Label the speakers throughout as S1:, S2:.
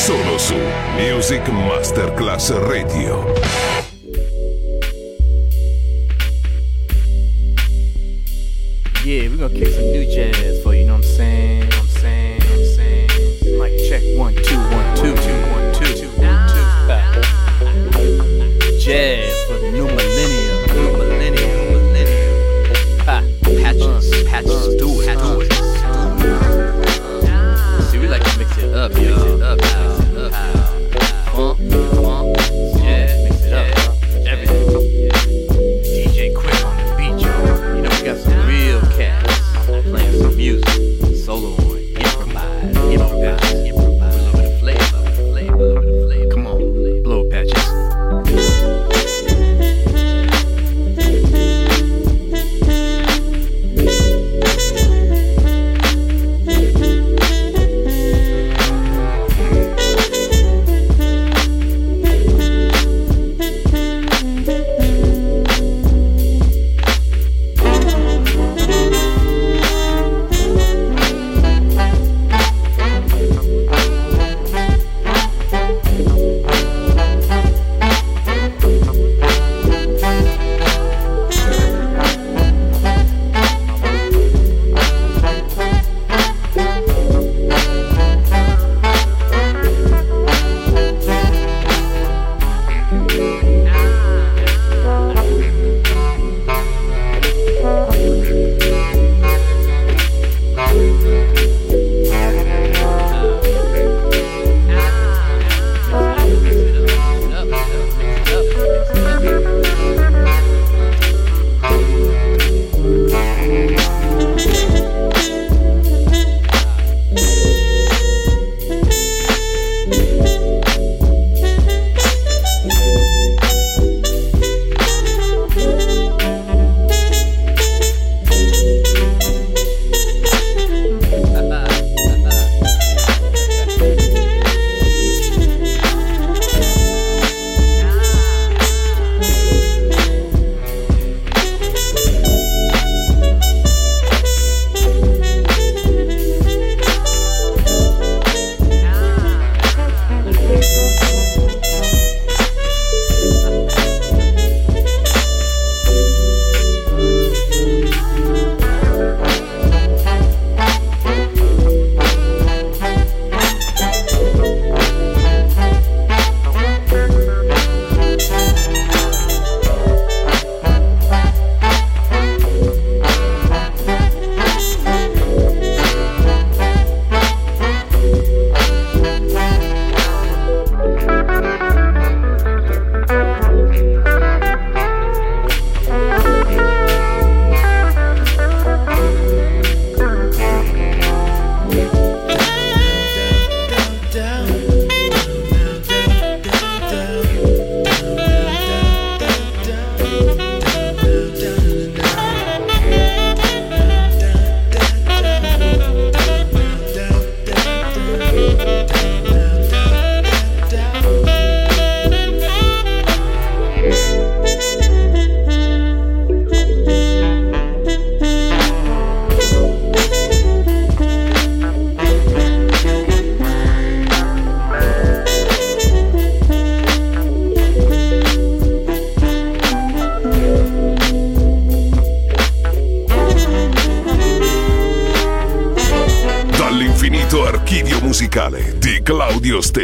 S1: Solo su Music Masterclass Radio.
S2: Yeah, we're gonna kick some new jazz for you, know what I'm saying? I'm saying? I'm saying? Mic check one, two, one, two, two, one, two, two, one, two. Ah. Jazz for the new millennium, new millennium, millennium. Ha, patches, uh, patches, uh, do it, do it. Uh, See, we like to mix it up, yo. Mix it up, mix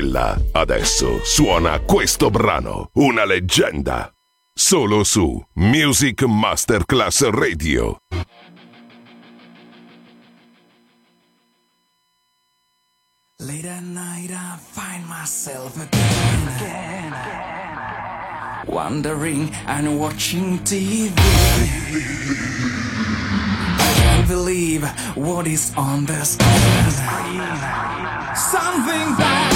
S1: Stella. Adesso suona questo brano, una leggenda. Solo su Music Masterclass Radio.
S3: Late at night, I find myself again, wandering and watching TV. I can't believe what is on the screen. Something that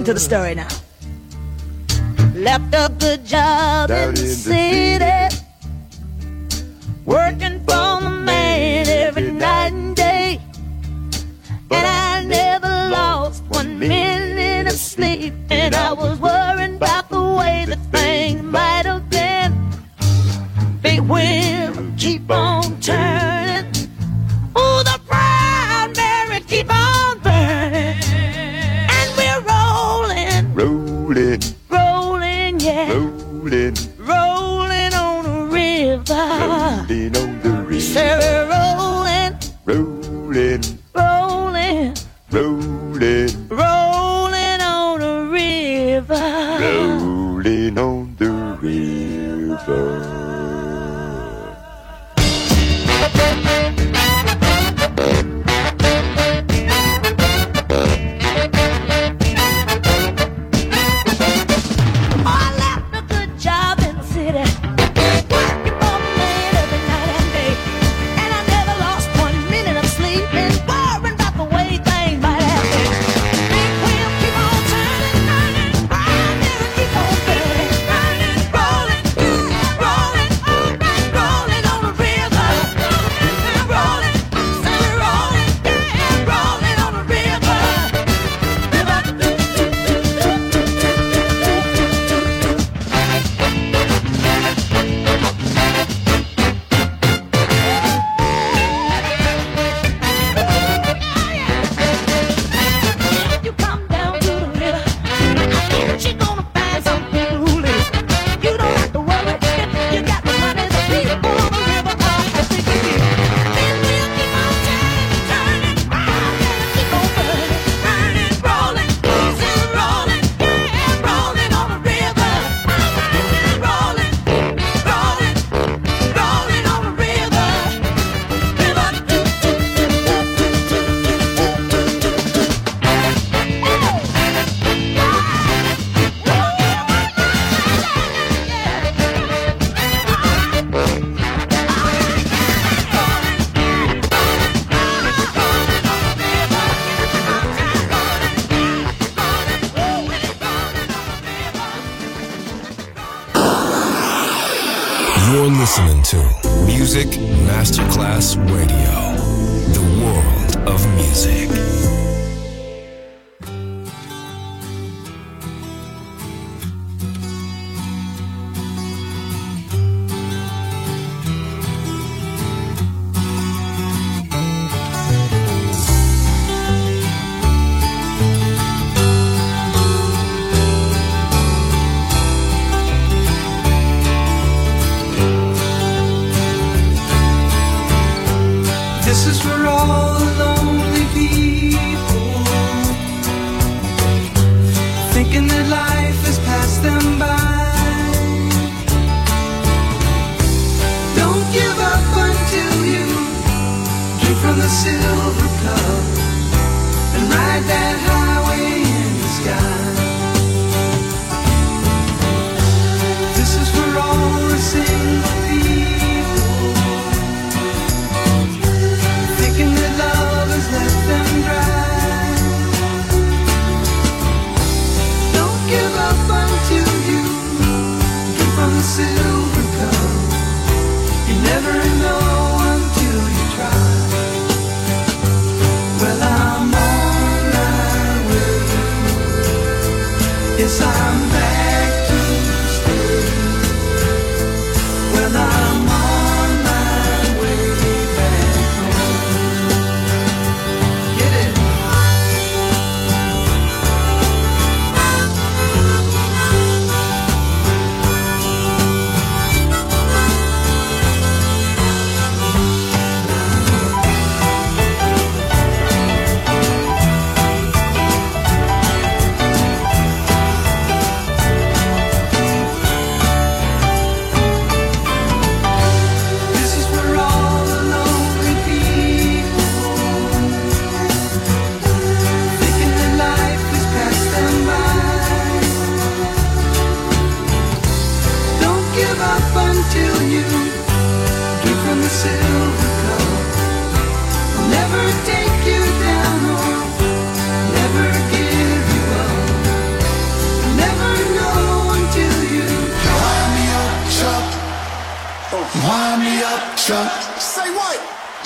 S4: Listen to the story now. Left a good job in the city. Working for the man every night and day. And I never lost one minute of sleep. And I was worrying about the way that things might have been. Big wheel keep on turning.
S5: ser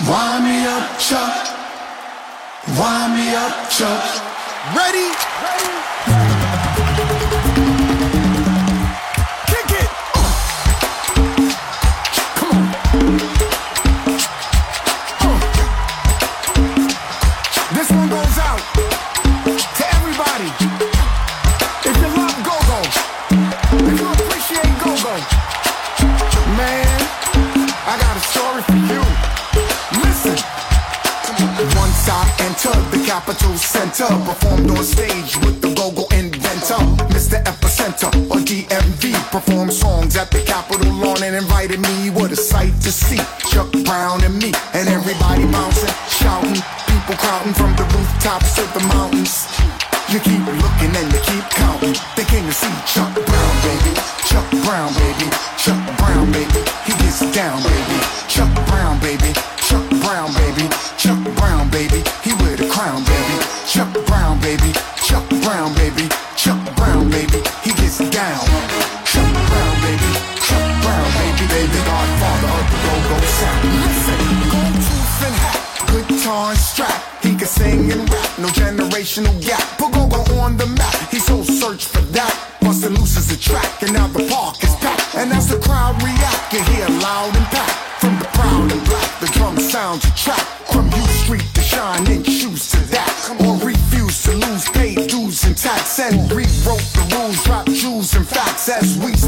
S3: Wind me up, Chuck. Wind me up, Chuck.
S6: Ready? Ready? Capital Center. Performed on stage with the go-go inventor, Mr. Epicenter or DMV. Performed songs at the Capitol lawn and invited me. What a sight to see. Chuck Brown and me, and everybody bouncing, shouting, people crowding from the rooftops to the mountains success we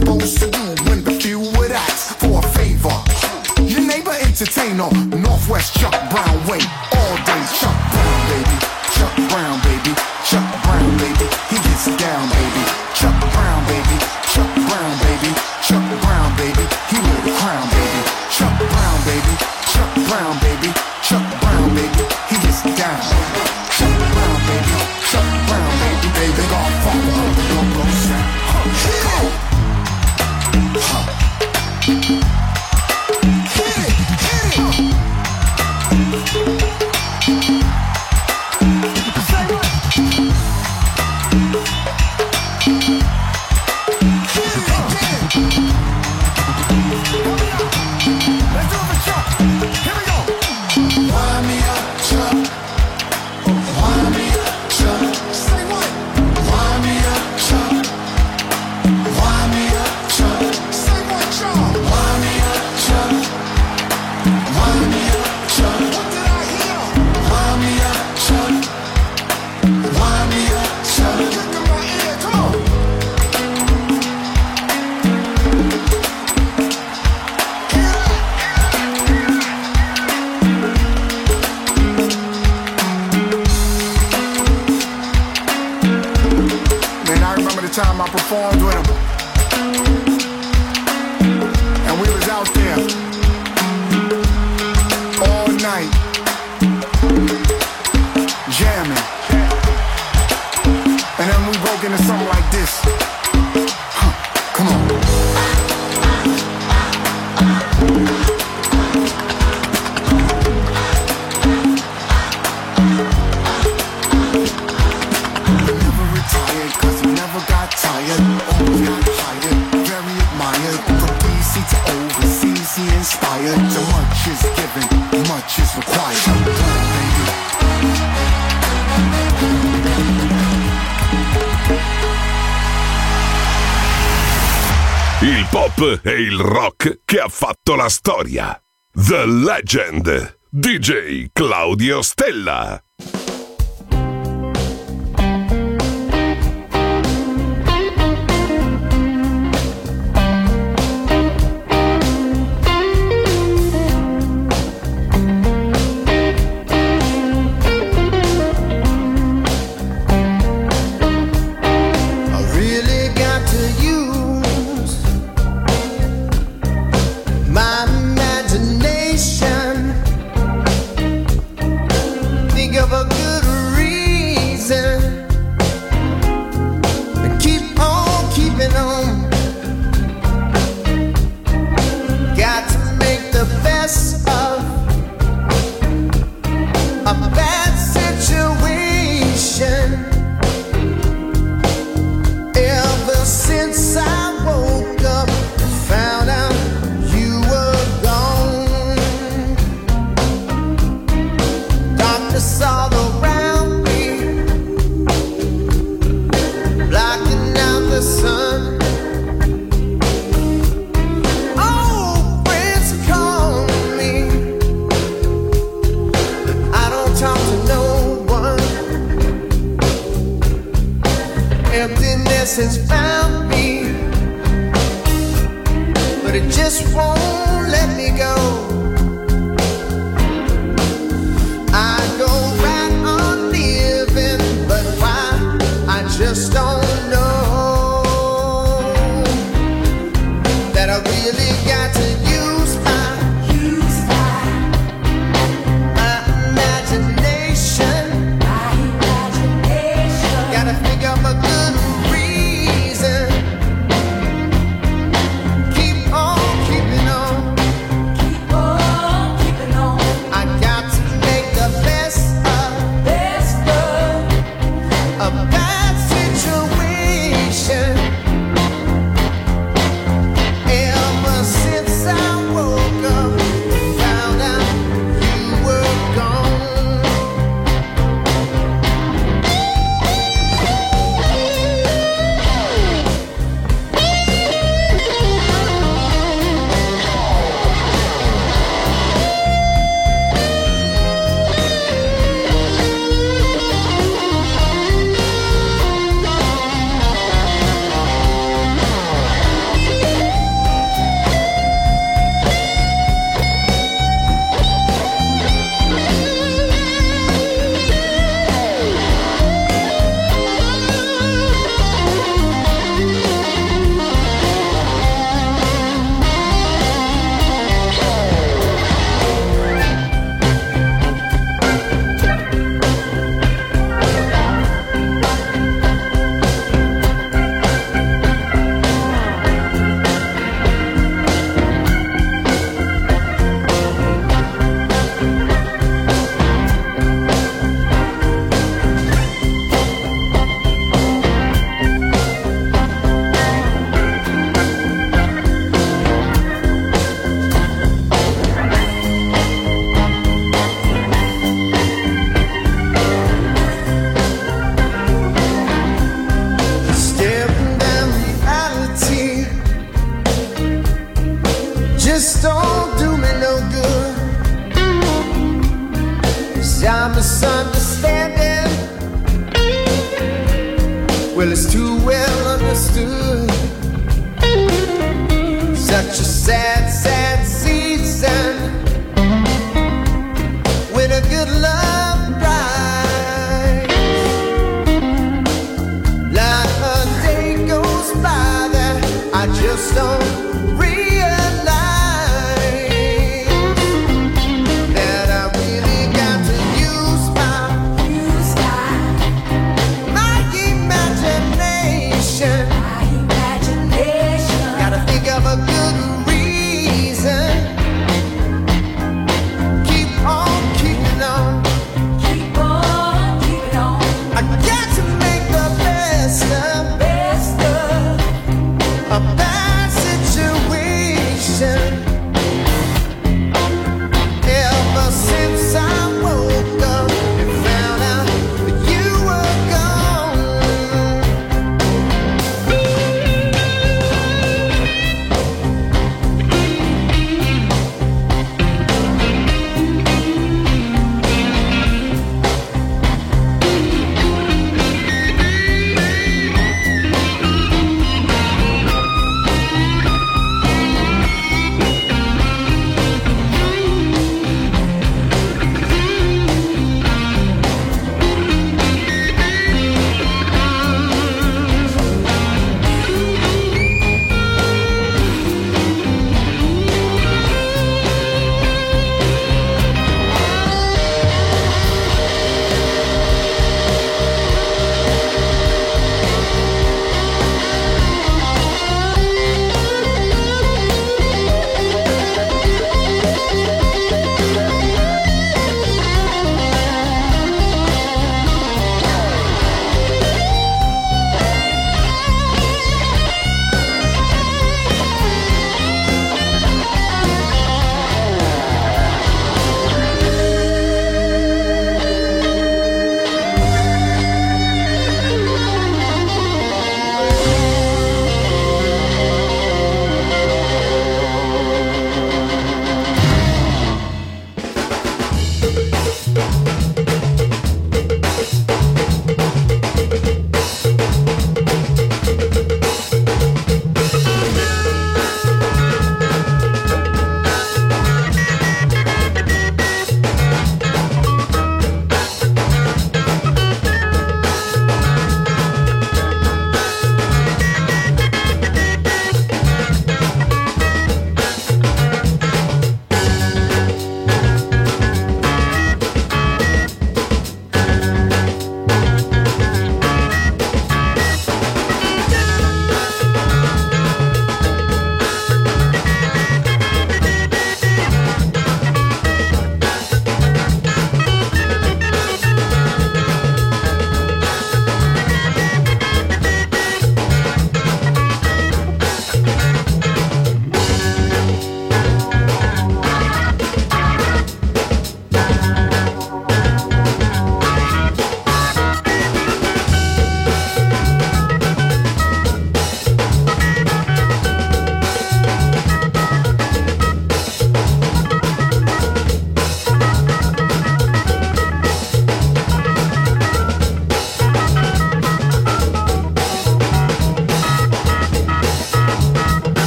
S6: oversea overseas, he inspired. So much is given, much is required.
S5: Il pop e il rock che ha fatto la storia. The Legend. DJ Claudio Stella.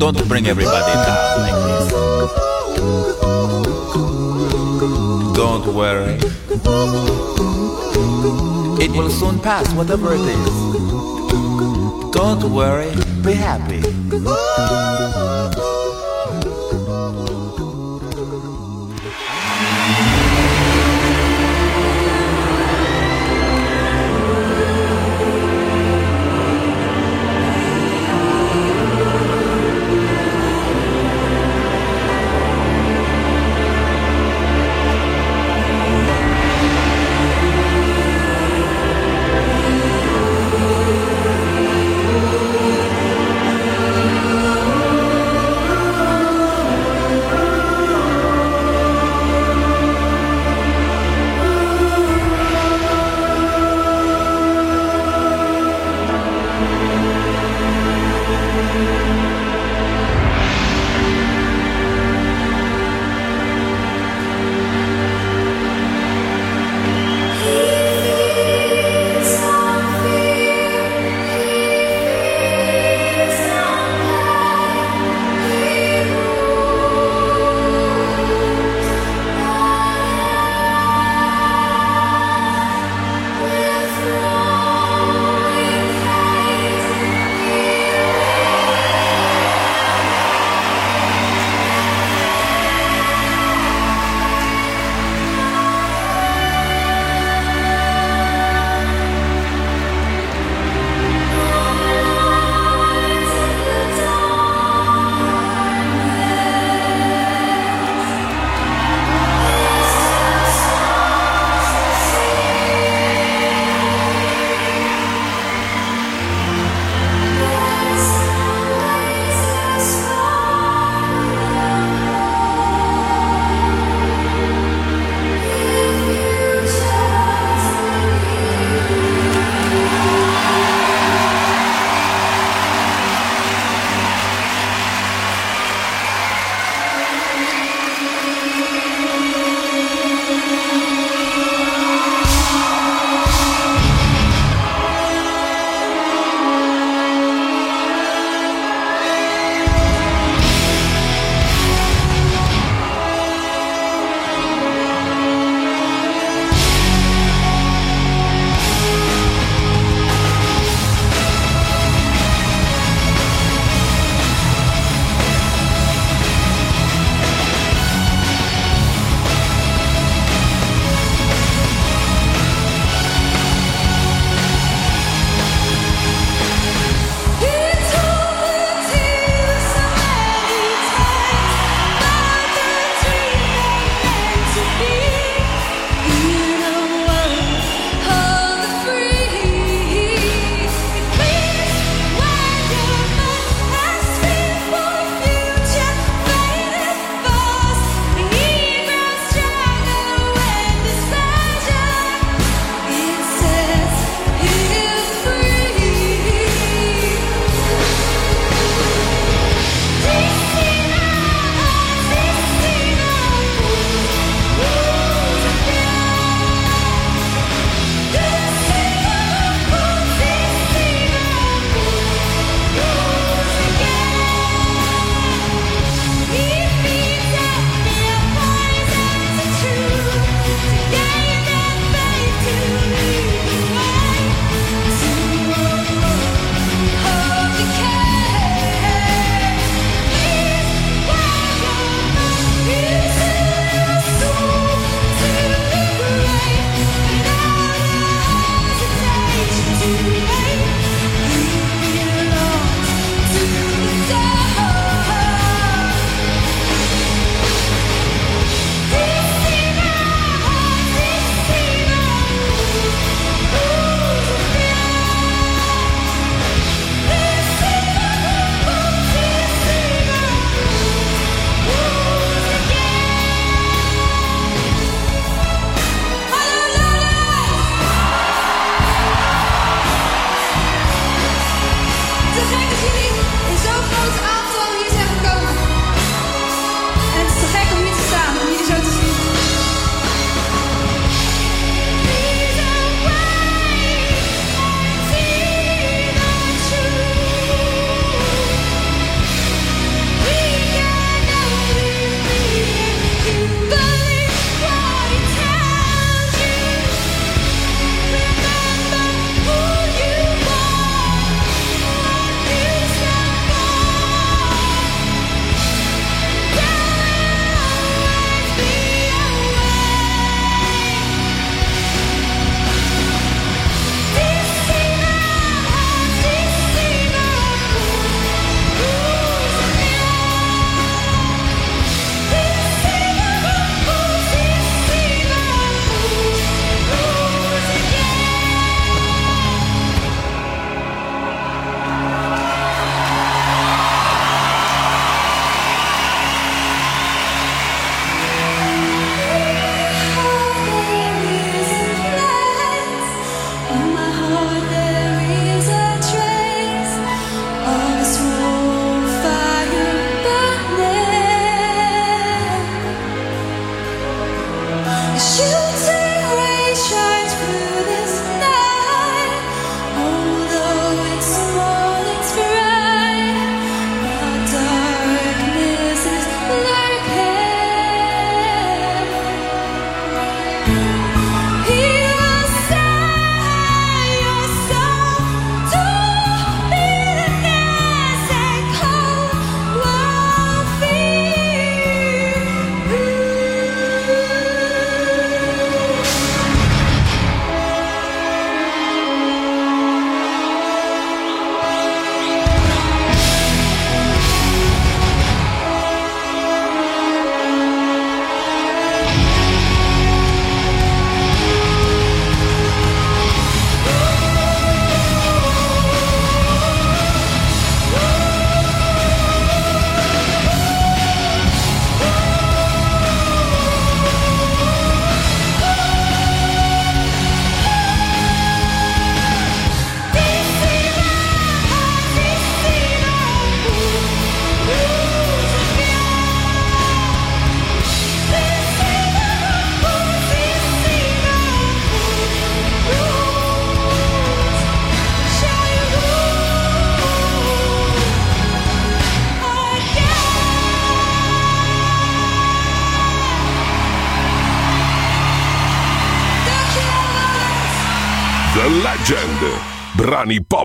S7: Don't bring everybody down like this. Don't worry. It will soon pass, whatever it is. Don't worry, be happy.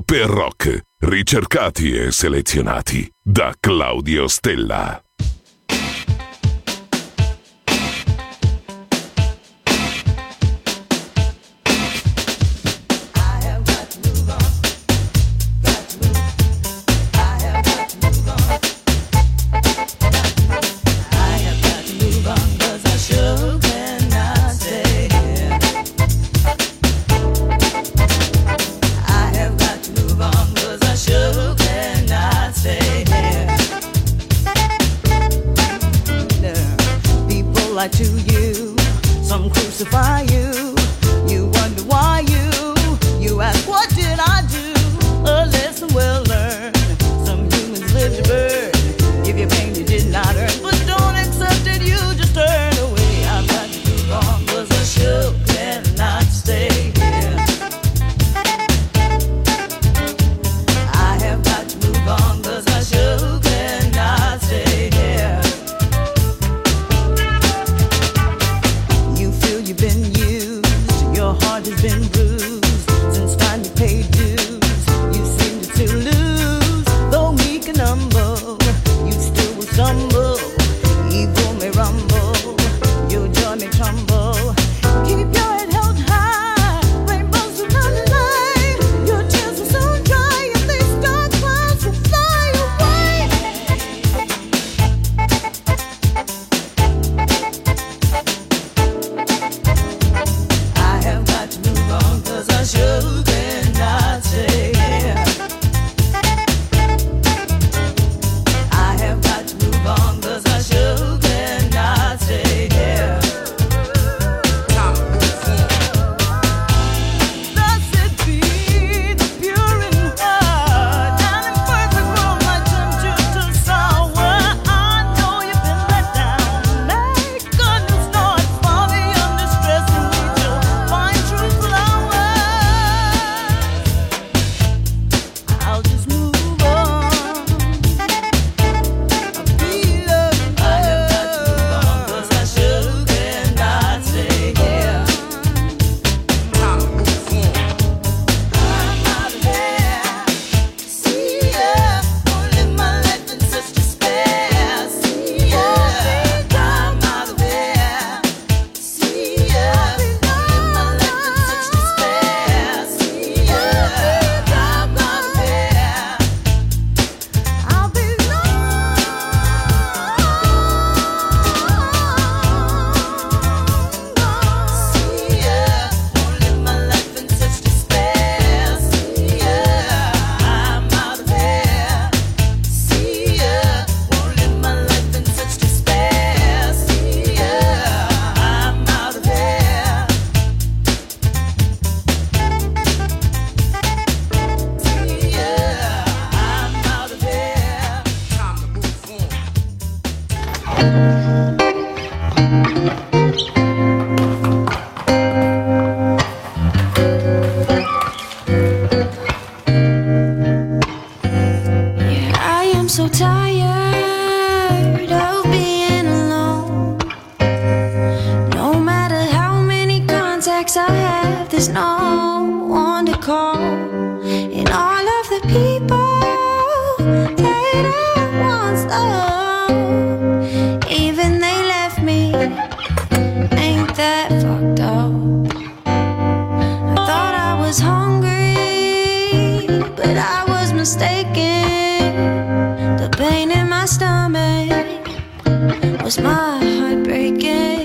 S5: per rock, ricercati e selezionati da Claudio Stella.
S8: stomach was my heart breaking.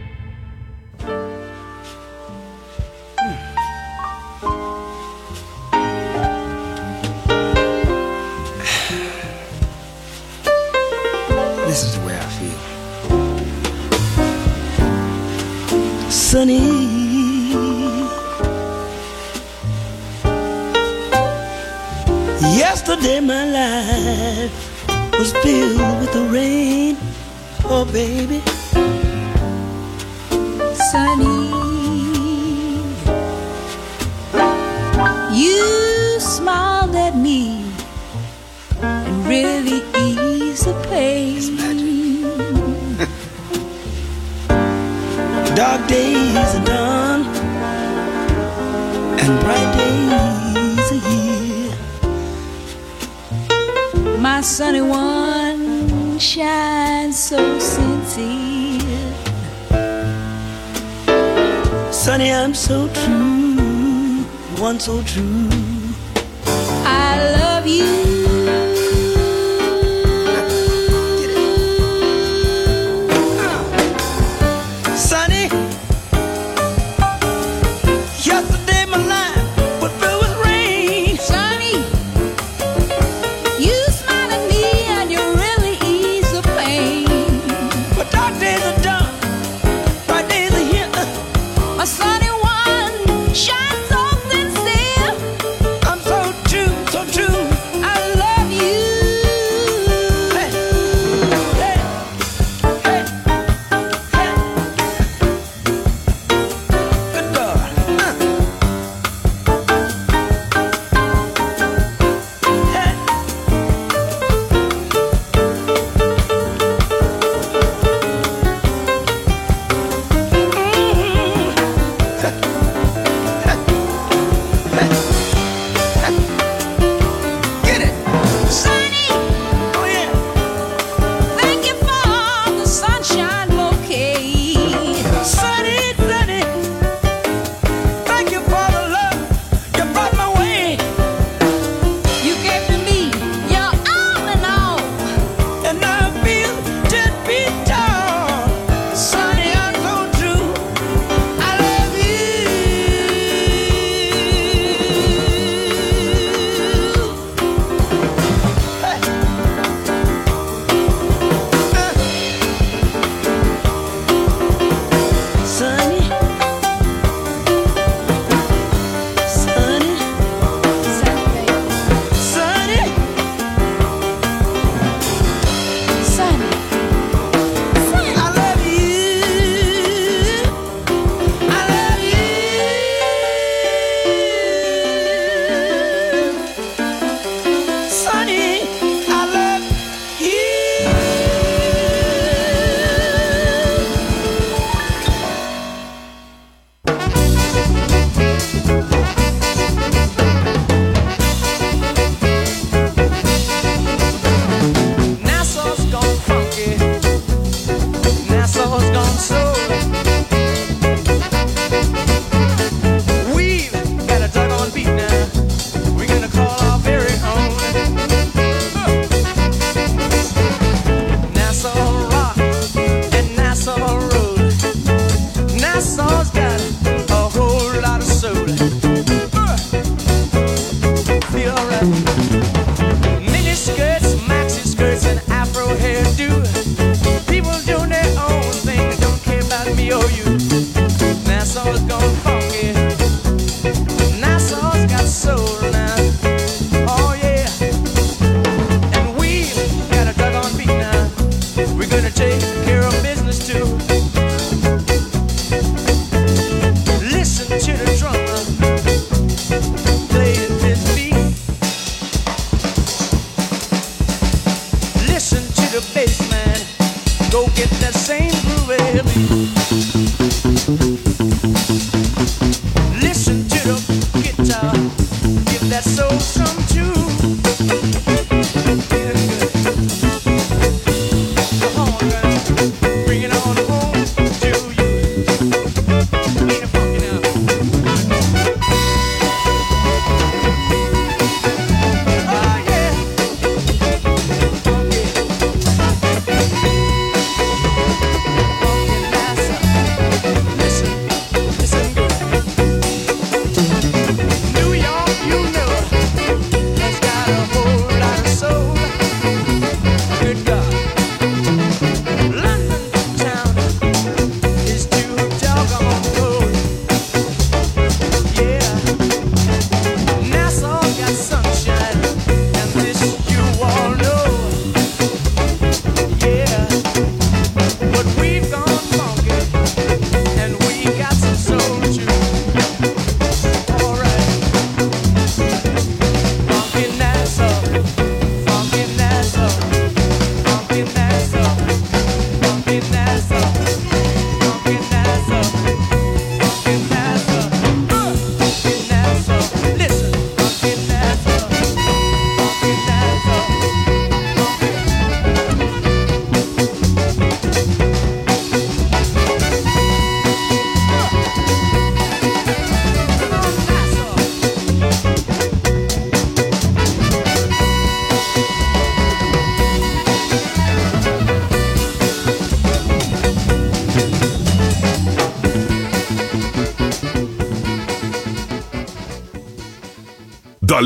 S9: One so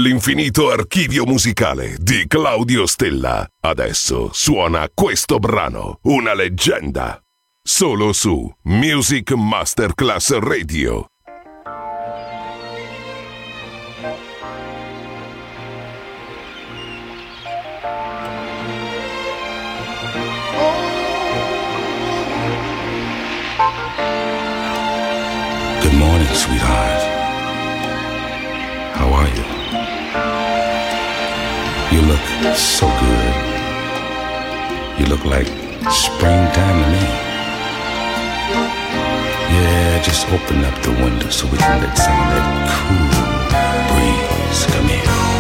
S1: dell'infinito archivio musicale di Claudio Stella. Adesso suona questo brano, una leggenda. Solo su Music Masterclass Radio.
S10: Good morning, sweetheart. so good. You look like springtime to me. Yeah, just open up the window so we can let some of that cool breeze come in.